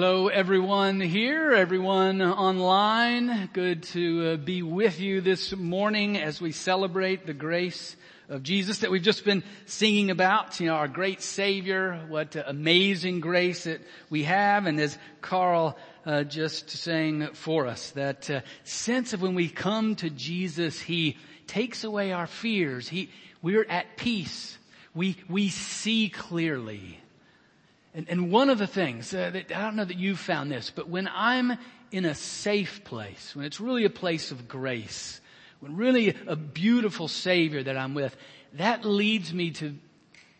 Hello everyone here, everyone online. Good to uh, be with you this morning as we celebrate the grace of Jesus that we've just been singing about, you know, our great Savior, what uh, amazing grace that we have, and as Carl uh, just sang for us, that uh, sense of when we come to Jesus, He takes away our fears. He, we're at peace. We, we see clearly. And, and one of the things uh, that, I don't know that you've found this, but when I'm in a safe place, when it's really a place of grace, when really a beautiful Savior that I'm with, that leads me to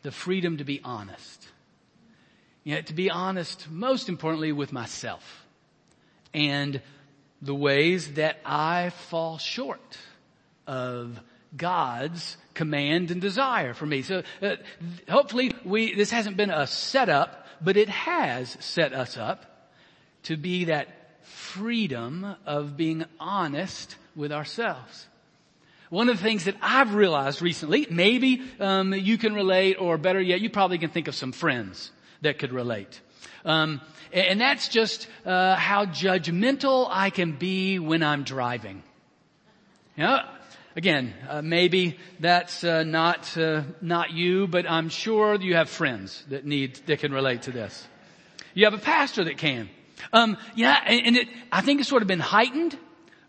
the freedom to be honest. You know, to be honest, most importantly with myself and the ways that I fall short of God's command and desire for me. So uh, hopefully we, this hasn't been a setup but it has set us up to be that freedom of being honest with ourselves. One of the things that I've realized recently, maybe um, you can relate, or better yet, you probably can think of some friends that could relate. Um, and that's just uh, how judgmental I can be when I'm driving. You know, Again, uh, maybe that's uh, not uh, not you, but I'm sure you have friends that need that can relate to this. You have a pastor that can. Um, yeah, and, and it, I think it's sort of been heightened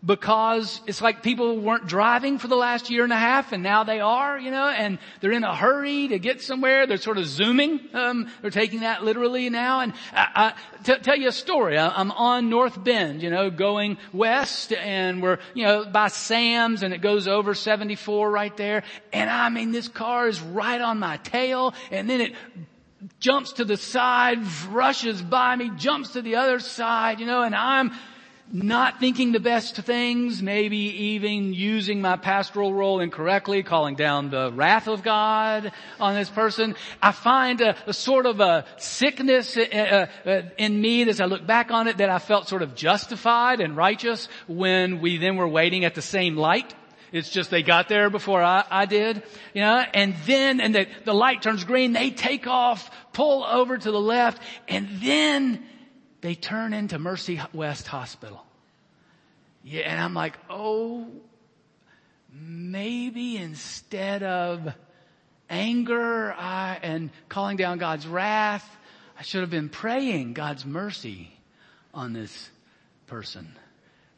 because it's like people weren't driving for the last year and a half and now they are, you know, and they're in a hurry to get somewhere. They're sort of zooming. Um, they're taking that literally now. And I, I t- tell you a story. I, I'm on North Bend, you know, going west and we're, you know, by Sam's and it goes over 74 right there. And I mean, this car is right on my tail and then it jumps to the side, rushes by me, jumps to the other side, you know, and I'm not thinking the best things, maybe even using my pastoral role incorrectly, calling down the wrath of God on this person. I find a, a sort of a sickness uh, uh, in me as I look back on it that I felt sort of justified and righteous when we then were waiting at the same light. It's just they got there before I, I did, you know, and then, and the, the light turns green, they take off, pull over to the left, and then they turn into Mercy West Hospital. Yeah, and I'm like, oh, maybe instead of anger I, and calling down God's wrath, I should have been praying God's mercy on this person.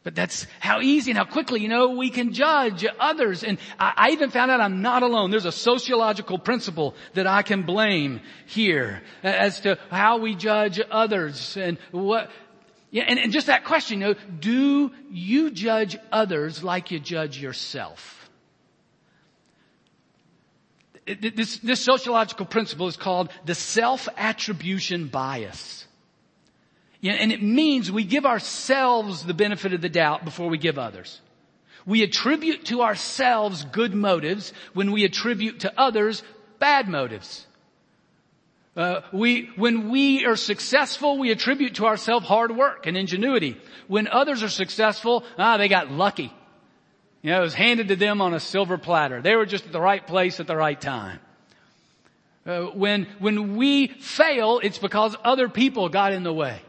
But that's how easy and how quickly, you know, we can judge others. And I, I, even found out I'm not alone. There's a sociological principle that I can blame here as to how we judge others and what, yeah, and, and just that question, you know, do you judge others like you judge yourself? This, this sociological principle is called the self-attribution bias. Yeah, and it means we give ourselves the benefit of the doubt before we give others. We attribute to ourselves good motives when we attribute to others bad motives. Uh, we, when we are successful, we attribute to ourselves hard work and ingenuity. When others are successful, ah, they got lucky. You know, it was handed to them on a silver platter. They were just at the right place at the right time. Uh, when, when we fail, it's because other people got in the way.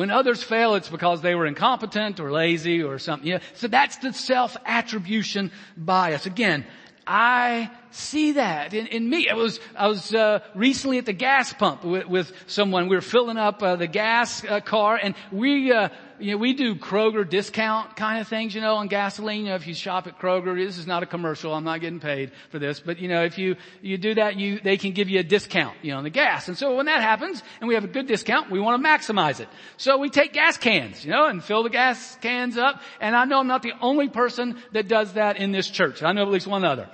When others fail, it's because they were incompetent or lazy or something. So that's the self-attribution bias. Again, I see that in, in me. I was I was uh, recently at the gas pump with, with someone. We were filling up uh, the gas uh, car, and we uh, you know we do Kroger discount kind of things, you know, on gasoline. You know, if you shop at Kroger, this is not a commercial. I'm not getting paid for this, but you know, if you you do that, you they can give you a discount, you know, on the gas. And so when that happens, and we have a good discount, we want to maximize it. So we take gas cans, you know, and fill the gas cans up. And I know I'm not the only person that does that in this church. I know at least one other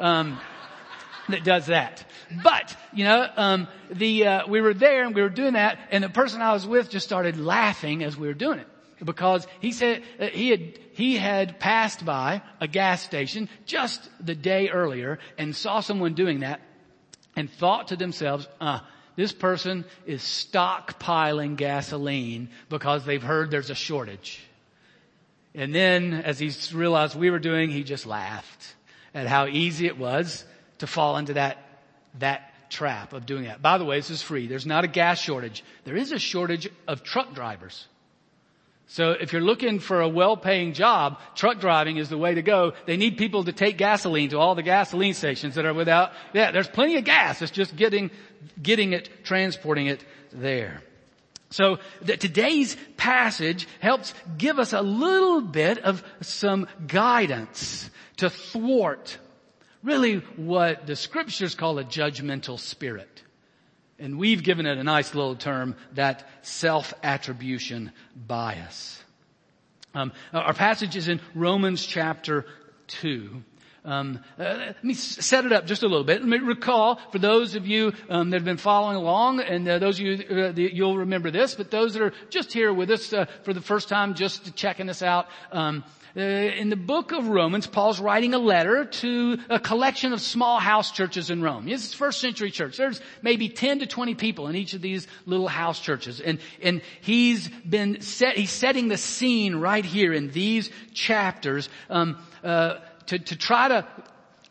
um, that does that. But you know, um, the uh, we were there and we were doing that, and the person I was with just started laughing as we were doing it because he said he had he had passed by a gas station just the day earlier and saw someone doing that, and thought to themselves, uh, this person is stockpiling gasoline because they've heard there's a shortage. And then as he realized we were doing, he just laughed at how easy it was to fall into that, that trap of doing that. By the way, this is free. There's not a gas shortage. There is a shortage of truck drivers. So if you're looking for a well-paying job, truck driving is the way to go. They need people to take gasoline to all the gasoline stations that are without, yeah, there's plenty of gas. It's just getting, getting it, transporting it there. So today's passage helps give us a little bit of some guidance to thwart really what the scriptures call a judgmental spirit. And we've given it a nice little term, that self-attribution bias. Um, our passage is in Romans chapter 2. Um, uh, let me set it up just a little bit. Let me recall for those of you um, that have been following along, and uh, those of you uh, you'll remember this, but those that are just here with us uh, for the first time, just checking us out. Um, uh, in the book of Romans, Paul's writing a letter to a collection of small house churches in Rome. This is first century church. There's maybe 10 to 20 people in each of these little house churches. And, and he's been set, he's setting the scene right here in these chapters, um, uh, to, to try to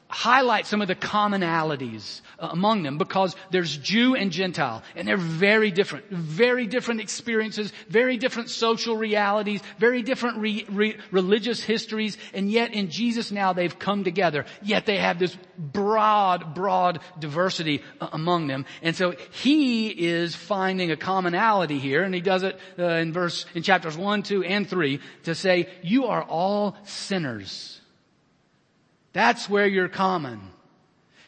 highlight some of the commonalities uh, among them because there's Jew and Gentile and they're very different, very different experiences, very different social realities, very different re- re- religious histories and yet in Jesus now they've come together. Yet they have this broad, broad diversity uh, among them. And so he is finding a commonality here and he does it uh, in verse, in chapters 1, 2, and 3 to say, you are all sinners that's where you're common.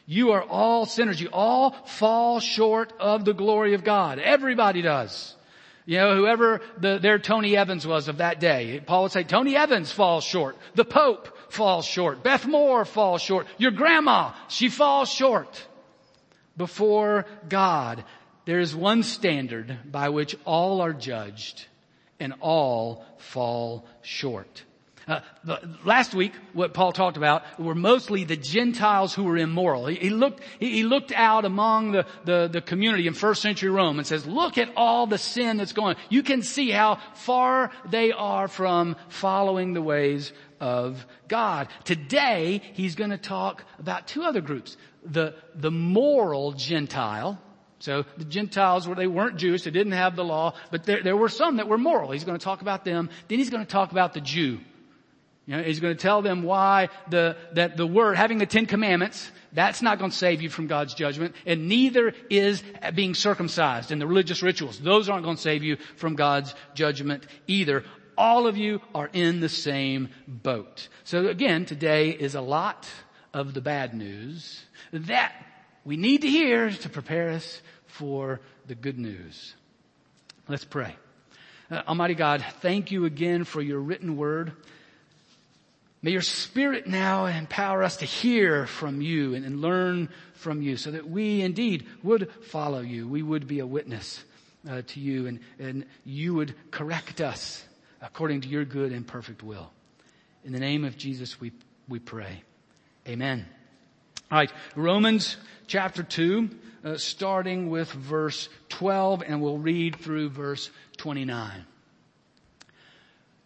You are all sinners. You all fall short of the glory of God. Everybody does. You know, whoever the, their Tony Evans was of that day. Paul would say, Tony Evans falls short. The Pope falls short. Beth Moore falls short. Your grandma, she falls short. Before God, there is one standard by which all are judged and all fall short. Uh, last week, what Paul talked about were mostly the Gentiles who were immoral. He, he looked, he, he, looked out among the, the, the community in first century Rome and says, look at all the sin that's going on. You can see how far they are from following the ways of God. Today, he's going to talk about two other groups. The, the moral Gentile, so the Gentiles were, they weren't Jewish, they didn't have the law, but there, there were some that were moral. He's going to talk about them. Then he's going to talk about the Jew. You know, he's going to tell them why the, that the word, having the Ten Commandments, that's not going to save you from God's judgment, and neither is being circumcised and the religious rituals. Those aren't going to save you from God's judgment either. All of you are in the same boat. So again, today is a lot of the bad news that we need to hear to prepare us for the good news. Let's pray. Uh, Almighty God, thank you again for your written word. May your spirit now empower us to hear from you and, and learn from you so that we indeed would follow you. We would be a witness uh, to you and, and you would correct us according to your good and perfect will. In the name of Jesus we, we pray. Amen. Alright, Romans chapter 2, uh, starting with verse 12 and we'll read through verse 29.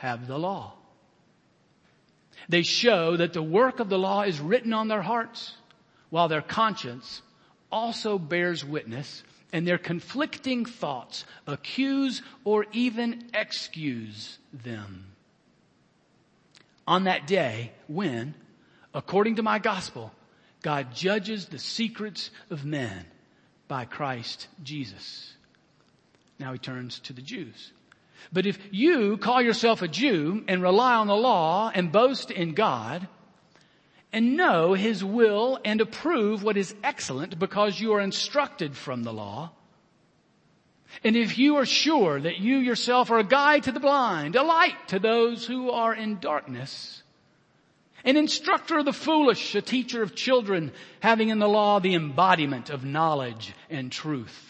have the law. They show that the work of the law is written on their hearts, while their conscience also bears witness and their conflicting thoughts accuse or even excuse them. On that day when, according to my gospel, God judges the secrets of men by Christ Jesus. Now he turns to the Jews. But if you call yourself a Jew and rely on the law and boast in God and know His will and approve what is excellent because you are instructed from the law, and if you are sure that you yourself are a guide to the blind, a light to those who are in darkness, An instructor of the foolish, a teacher of children, having in the law the embodiment of knowledge and truth.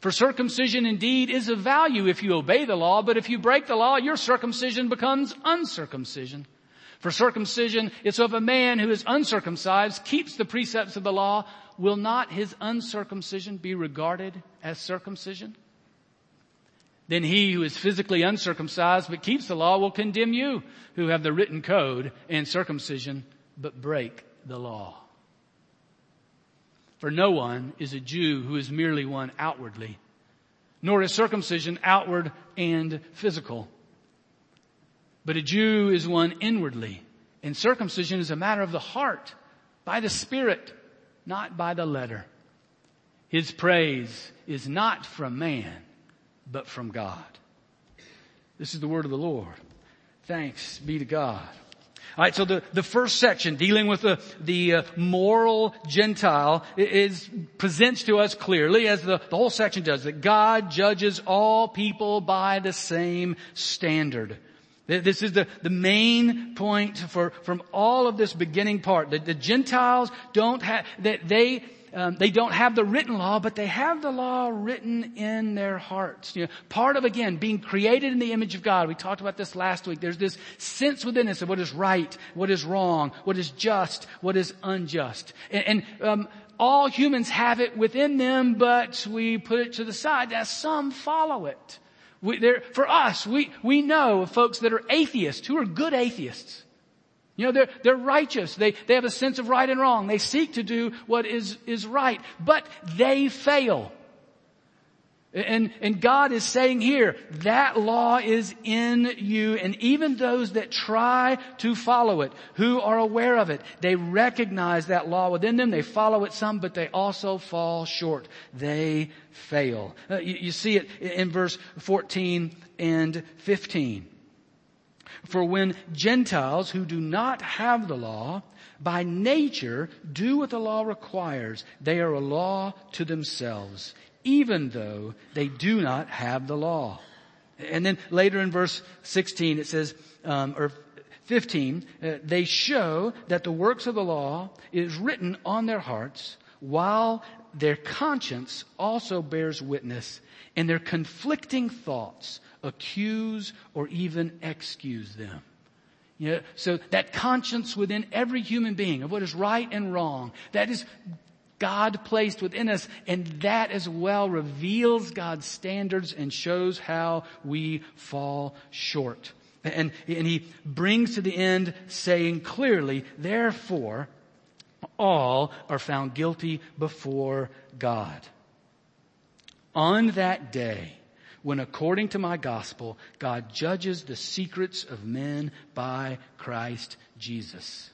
For circumcision indeed is of value if you obey the law, but if you break the law, your circumcision becomes uncircumcision. For circumcision is of a man who is uncircumcised, keeps the precepts of the law, will not his uncircumcision be regarded as circumcision? Then he who is physically uncircumcised but keeps the law will condemn you who have the written code and circumcision but break the law. For no one is a Jew who is merely one outwardly, nor is circumcision outward and physical. But a Jew is one inwardly, and circumcision is a matter of the heart, by the Spirit, not by the letter. His praise is not from man, but from God. This is the word of the Lord. Thanks be to God. All right, so the, the first section dealing with the, the uh, moral Gentile is, presents to us clearly, as the, the whole section does, that God judges all people by the same standard. This is the, the main point for, from all of this beginning part. The, the Gentiles don't have, that they, um, they don't have the written law, but they have the law written in their hearts. You know, part of again being created in the image of God. We talked about this last week. There's this sense within us of what is right, what is wrong, what is just, what is unjust, and, and um, all humans have it within them, but we put it to the side. Some follow it. We, for us, we, we know folks that are atheists who are good atheists. You know, they're, they're righteous. They, they have a sense of right and wrong. They seek to do what is, is right, but they fail. And, and God is saying here, that law is in you, and even those that try to follow it, who are aware of it, they recognize that law within them, they follow it some, but they also fall short. They fail. Uh, you, you see it in verse 14 and 15. For when Gentiles who do not have the law, by nature do what the law requires, they are a law to themselves, even though they do not have the law. And then later in verse 16 it says, um, or 15, uh, they show that the works of the law is written on their hearts while their conscience also bears witness and their conflicting thoughts accuse or even excuse them. You know, so that conscience within every human being of what is right and wrong, that is God placed within us and that as well reveals God's standards and shows how we fall short. And, and he brings to the end saying clearly, therefore, all are found guilty before God. On that day, when according to my gospel, God judges the secrets of men by Christ Jesus.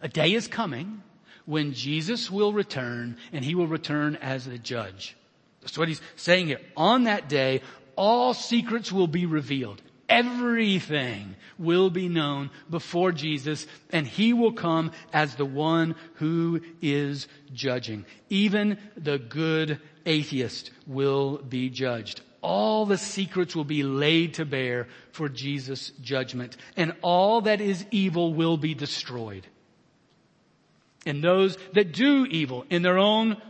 A day is coming when Jesus will return and he will return as the judge. That's what he's saying here. On that day, all secrets will be revealed. Everything will be known before Jesus and he will come as the one who is judging. Even the good atheist will be judged. All the secrets will be laid to bear for Jesus' judgment and all that is evil will be destroyed. And those that do evil in their own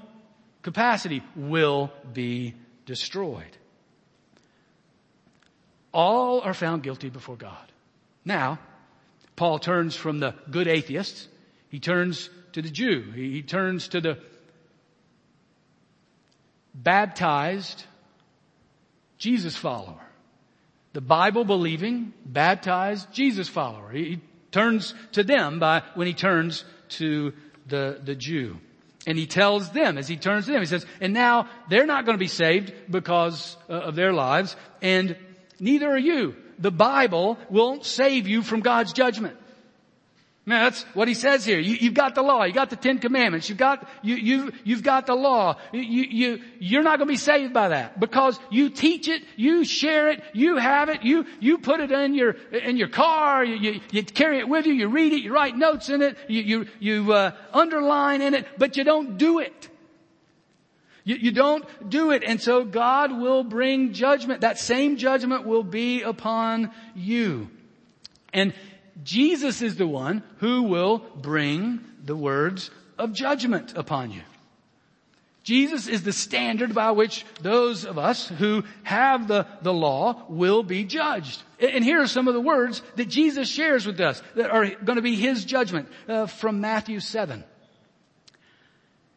capacity will be destroyed all are found guilty before God. Now, Paul turns from the good atheist, he turns to the Jew, he turns to the baptized Jesus follower. The Bible believing, baptized Jesus follower. He turns to them by, when he turns to the, the Jew. And he tells them, as he turns to them, he says, and now they're not going to be saved because uh, of their lives, and Neither are you. The Bible won't save you from God's judgment. Now that's what he says here. You, have got the law. You got the Ten Commandments. You've got, you, you, you've got the law. You, you, you're not going to be saved by that because you teach it, you share it, you have it, you, you put it in your, in your car, you, you, you carry it with you, you read it, you write notes in it, you, you, you uh, underline in it, but you don't do it. You, you don't do it. And so God will bring judgment. That same judgment will be upon you. And Jesus is the one who will bring the words of judgment upon you. Jesus is the standard by which those of us who have the, the law will be judged. And here are some of the words that Jesus shares with us that are going to be His judgment uh, from Matthew 7.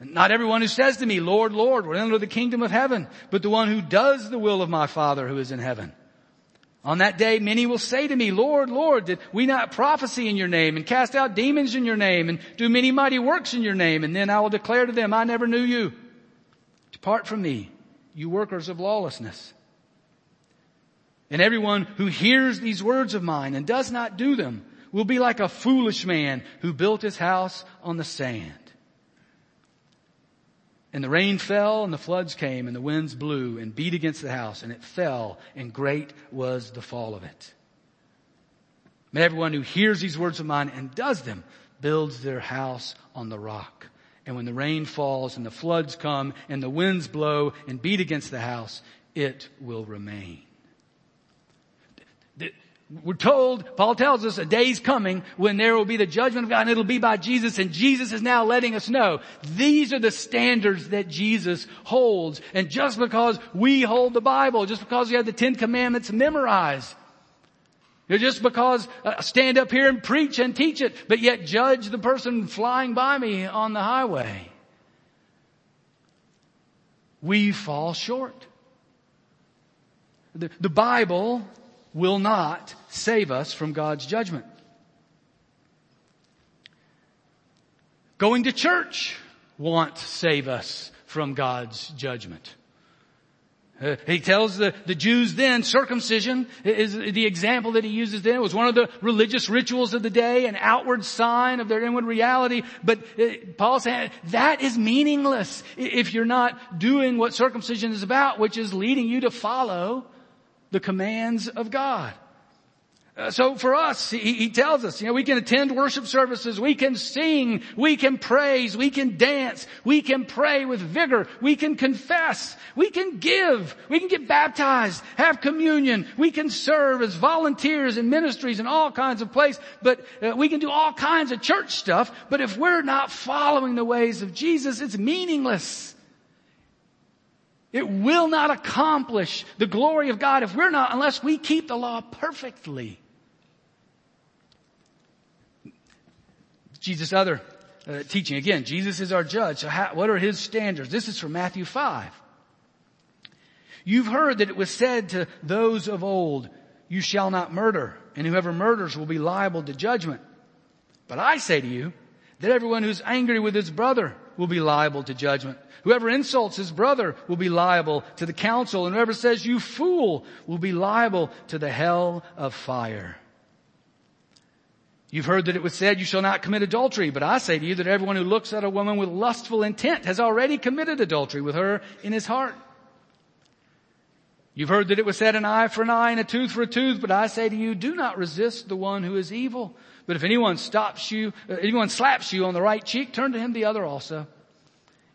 Not everyone who says to me, Lord, Lord, will enter the kingdom of heaven, but the one who does the will of my Father who is in heaven. On that day, many will say to me, Lord, Lord, did we not prophesy in your name and cast out demons in your name and do many mighty works in your name? And then I will declare to them, I never knew you. Depart from me, you workers of lawlessness. And everyone who hears these words of mine and does not do them will be like a foolish man who built his house on the sand. And the rain fell and the floods came and the winds blew and beat against the house and it fell and great was the fall of it. May everyone who hears these words of mine and does them builds their house on the rock. And when the rain falls and the floods come and the winds blow and beat against the house, it will remain. We're told, Paul tells us a day's coming when there will be the judgment of God and it'll be by Jesus and Jesus is now letting us know these are the standards that Jesus holds. And just because we hold the Bible, just because we have the Ten Commandments memorized, just because uh, stand up here and preach and teach it, but yet judge the person flying by me on the highway. We fall short. The, the Bible will not save us from God's judgment. Going to church won't save us from God's judgment. Uh, he tells the, the Jews then circumcision is the example that he uses then. It was one of the religious rituals of the day, an outward sign of their inward reality. But uh, Paul saying that is meaningless if you're not doing what circumcision is about, which is leading you to follow the commands of God. Uh, so for us, he, he, tells us, you know, we can attend worship services, we can sing, we can praise, we can dance, we can pray with vigor, we can confess, we can give, we can get baptized, have communion, we can serve as volunteers in ministries in all kinds of places, but uh, we can do all kinds of church stuff, but if we're not following the ways of Jesus, it's meaningless. It will not accomplish the glory of God if we're not, unless we keep the law perfectly. Jesus' other uh, teaching. Again, Jesus is our judge. So how, what are his standards? This is from Matthew 5. You've heard that it was said to those of old, you shall not murder, and whoever murders will be liable to judgment. But I say to you that everyone who's angry with his brother will be liable to judgment. Whoever insults his brother will be liable to the council, and whoever says you fool will be liable to the hell of fire. You've heard that it was said, you shall not commit adultery, but I say to you that everyone who looks at a woman with lustful intent has already committed adultery with her in his heart. You've heard that it was said an eye for an eye and a tooth for a tooth, but I say to you, do not resist the one who is evil. But if anyone stops you, uh, anyone slaps you on the right cheek, turn to him the other also.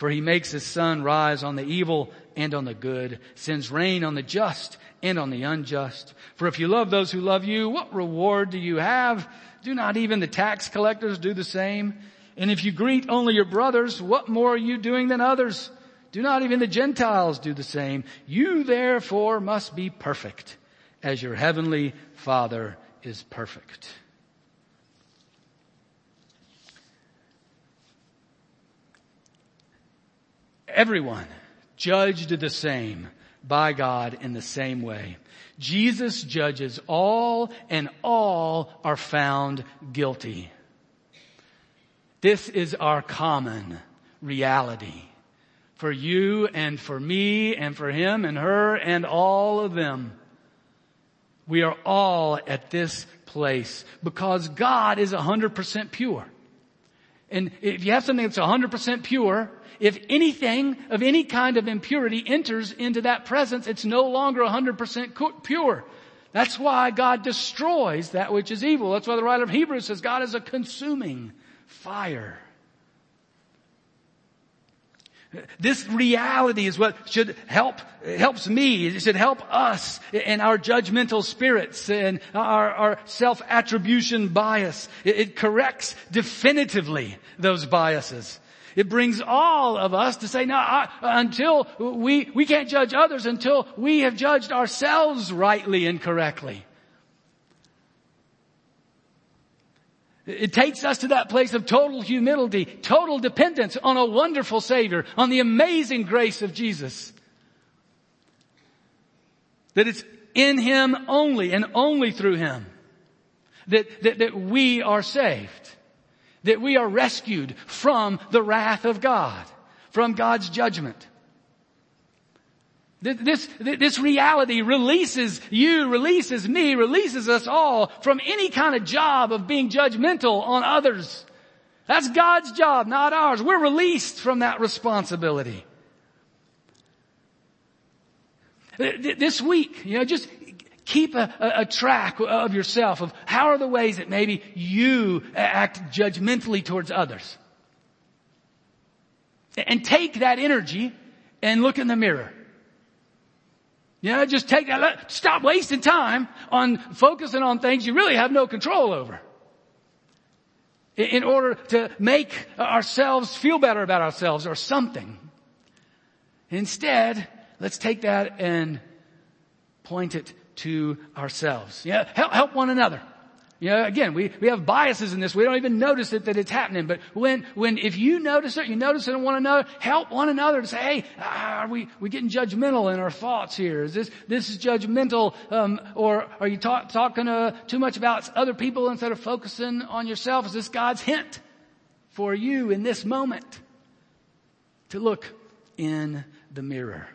For he makes his sun rise on the evil and on the good, sends rain on the just and on the unjust. For if you love those who love you, what reward do you have? Do not even the tax collectors do the same? And if you greet only your brothers, what more are you doing than others? Do not even the Gentiles do the same? You therefore must be perfect as your heavenly Father is perfect. Everyone judged the same by God in the same way. Jesus judges all and all are found guilty. This is our common reality for you and for me and for him and her and all of them. We are all at this place because God is 100% pure. And if you have something that's 100% pure, if anything of any kind of impurity enters into that presence, it's no longer 100% pure. That's why God destroys that which is evil. That's why the writer of Hebrews says God is a consuming fire. This reality is what should help, helps me. It should help us in our judgmental spirits and our, our self-attribution bias. It, it corrects definitively those biases. It brings all of us to say, no, I, until we, we can't judge others until we have judged ourselves rightly and correctly. It takes us to that place of total humility, total dependence on a wonderful Savior, on the amazing grace of Jesus. That it's in Him only and only through Him that, that, that we are saved. That we are rescued from the wrath of God, from God's judgment. This, this reality releases you, releases me, releases us all from any kind of job of being judgmental on others. That's God's job, not ours. We're released from that responsibility. This week, you know, just keep a, a, track of yourself of how are the ways that maybe you act judgmentally towards others. And take that energy and look in the mirror. You know, just take that, stop wasting time on focusing on things you really have no control over. In order to make ourselves feel better about ourselves or something. Instead, let's take that and point it to ourselves. Yeah, help, help one another. You know, again, we, we have biases in this. We don't even notice it that it's happening. But when, when, if you notice it, you notice it in one another, help one another to say, hey, are we, we getting judgmental in our thoughts here? Is this, this is judgmental, um, or are you talk, talking uh, too much about other people instead of focusing on yourself? Is this God's hint for you in this moment to look in the mirror?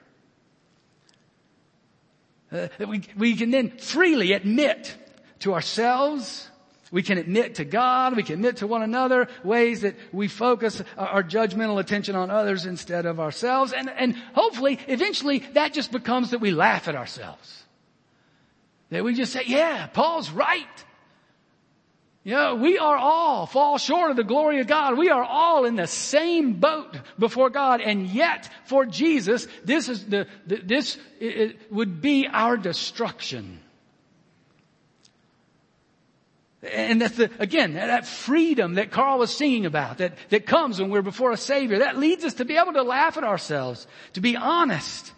Uh, we, we can then freely admit to ourselves. We can admit to God. We can admit to one another ways that we focus our judgmental attention on others instead of ourselves. And, and hopefully, eventually, that just becomes that we laugh at ourselves. That we just say, yeah, Paul's right. Know, we are all fall short of the glory of God. We are all in the same boat before God. And yet, for Jesus, this is the, the this would be our destruction. And that's the, again, that freedom that Carl was singing about, that, that comes when we're before a Savior, that leads us to be able to laugh at ourselves, to be honest,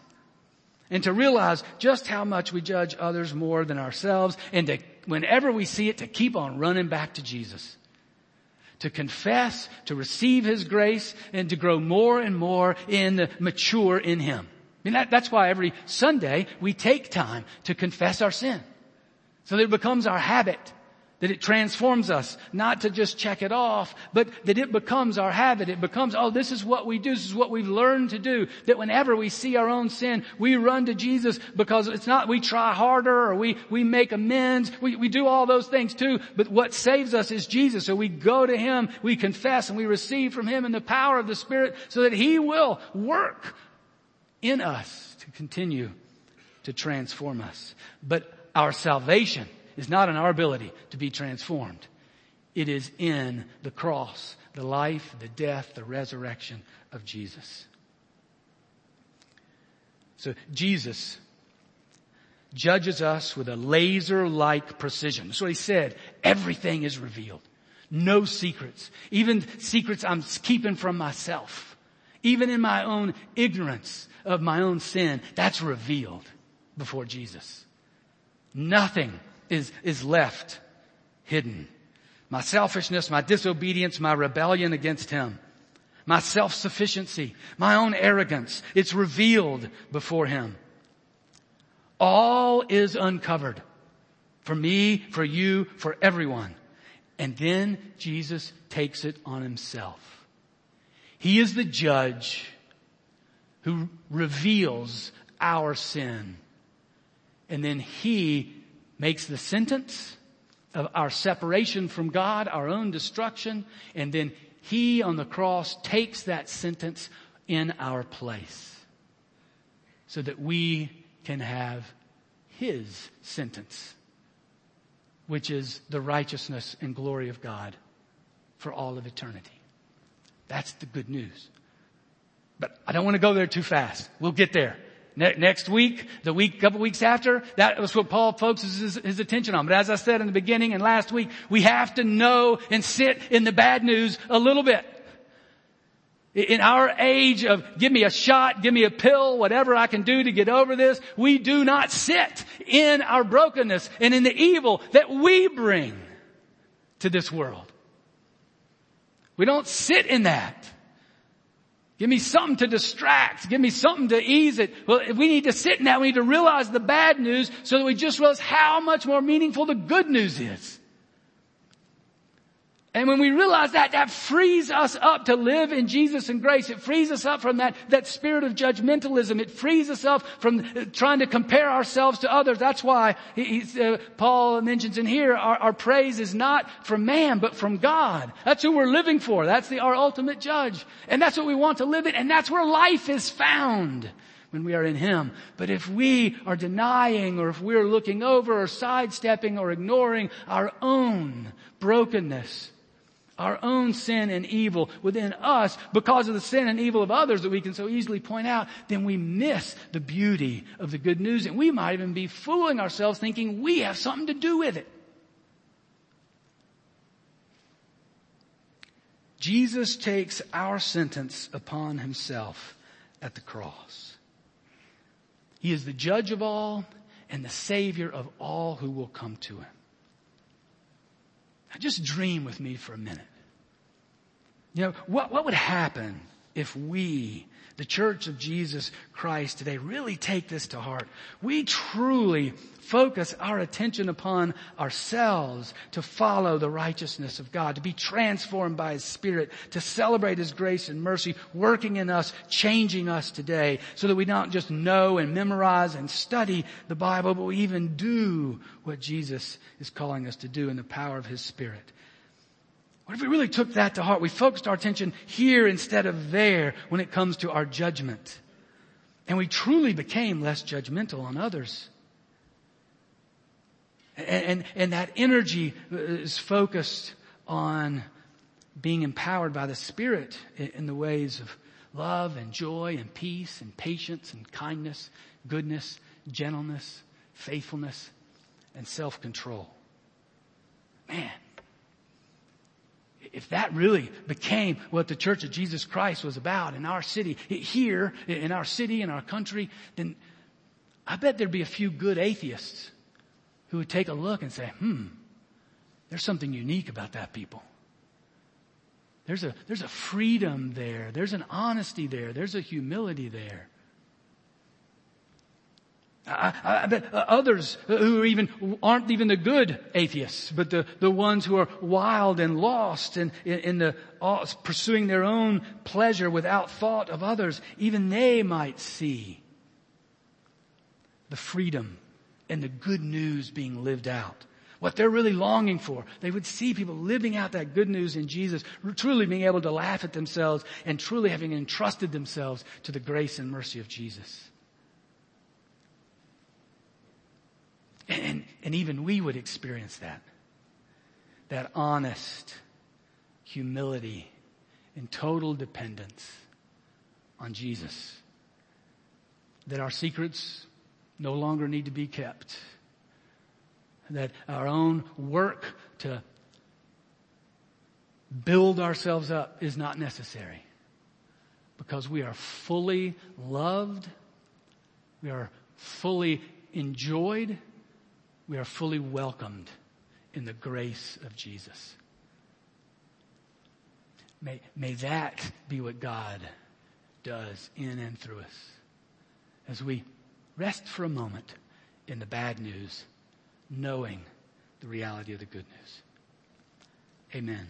and to realize just how much we judge others more than ourselves, and to, whenever we see it, to keep on running back to Jesus. To confess, to receive His grace, and to grow more and more in mature in Him. I mean, that, that's why every Sunday we take time to confess our sin. So that it becomes our habit that it transforms us, not to just check it off, but that it becomes our habit. It becomes, oh, this is what we do. This is what we've learned to do. That whenever we see our own sin, we run to Jesus because it's not we try harder or we, we make amends. We, we do all those things too. But what saves us is Jesus. So we go to Him, we confess and we receive from Him in the power of the Spirit so that He will work in us to continue to transform us. But our salvation is not in our ability to be transformed. It is in the cross, the life, the death, the resurrection of Jesus. So Jesus judges us with a laser-like precision. That's what he said. Everything is revealed. No secrets. Even secrets I'm keeping from myself. Even in my own ignorance of my own sin, that's revealed before Jesus. Nothing is, is left hidden. My selfishness, my disobedience, my rebellion against Him, my self-sufficiency, my own arrogance, it's revealed before Him. All is uncovered. For me, for you, for everyone. And then Jesus takes it on himself. He is the judge who reveals our sin. And then he makes the sentence of our separation from God, our own destruction, and then he on the cross takes that sentence in our place so that we can have his sentence, which is the righteousness and glory of God for all of eternity. That's the good news. But I don't want to go there too fast. We'll get there. Ne- next week, the week, couple weeks after, that was what Paul focuses his, his attention on. But as I said in the beginning and last week, we have to know and sit in the bad news a little bit. In our age of give me a shot, give me a pill, whatever I can do to get over this, we do not sit in our brokenness and in the evil that we bring to this world. We don't sit in that. Give me something to distract. Give me something to ease it. Well, we need to sit in that, we need to realize the bad news so that we just realize how much more meaningful the good news is. And when we realize that, that frees us up to live in Jesus and grace. It frees us up from that, that spirit of judgmentalism. It frees us up from trying to compare ourselves to others. That's why he, uh, Paul mentions in here, our, our, praise is not from man, but from God. That's who we're living for. That's the, our ultimate judge. And that's what we want to live in. And that's where life is found when we are in Him. But if we are denying or if we're looking over or sidestepping or ignoring our own brokenness, our own sin and evil within us because of the sin and evil of others that we can so easily point out, then we miss the beauty of the good news and we might even be fooling ourselves thinking we have something to do with it. Jesus takes our sentence upon himself at the cross. He is the judge of all and the savior of all who will come to him. Now just dream with me for a minute. You know, what, what would happen if we, the church of Jesus Christ today, really take this to heart? We truly focus our attention upon ourselves to follow the righteousness of God, to be transformed by His Spirit, to celebrate His grace and mercy working in us, changing us today, so that we don't just know and memorize and study the Bible, but we even do what Jesus is calling us to do in the power of His Spirit. What if we really took that to heart? We focused our attention here instead of there when it comes to our judgment. And we truly became less judgmental on others. And, and, and that energy uh, is focused on being empowered by the Spirit in the ways of love and joy and peace and patience and kindness, goodness, gentleness, faithfulness, and self-control. Man, if that really became what the Church of Jesus Christ was about in our city, here, in our city, in our country, then I bet there'd be a few good atheists who would take a look and say, hmm, there's something unique about that people. There's a, there's a freedom there. There's an honesty there. There's a humility there. I, I, bet others who even aren't even the good atheists, but the, the ones who are wild and lost and in, in the uh, pursuing their own pleasure without thought of others, even they might see the freedom and the good news being lived out. What they're really longing for. They would see people living out that good news in Jesus, truly being able to laugh at themselves and truly having entrusted themselves to the grace and mercy of Jesus. And, and even we would experience that. that honest humility and total dependence on Jesus. That our secrets no longer need to be kept. That our own work to build ourselves up is not necessary. Because we are fully loved. We are fully enjoyed. We are fully welcomed in the grace of Jesus. May, may that be what God does in and through us as we rest for a moment in the bad news, knowing the reality of the good news. Amen.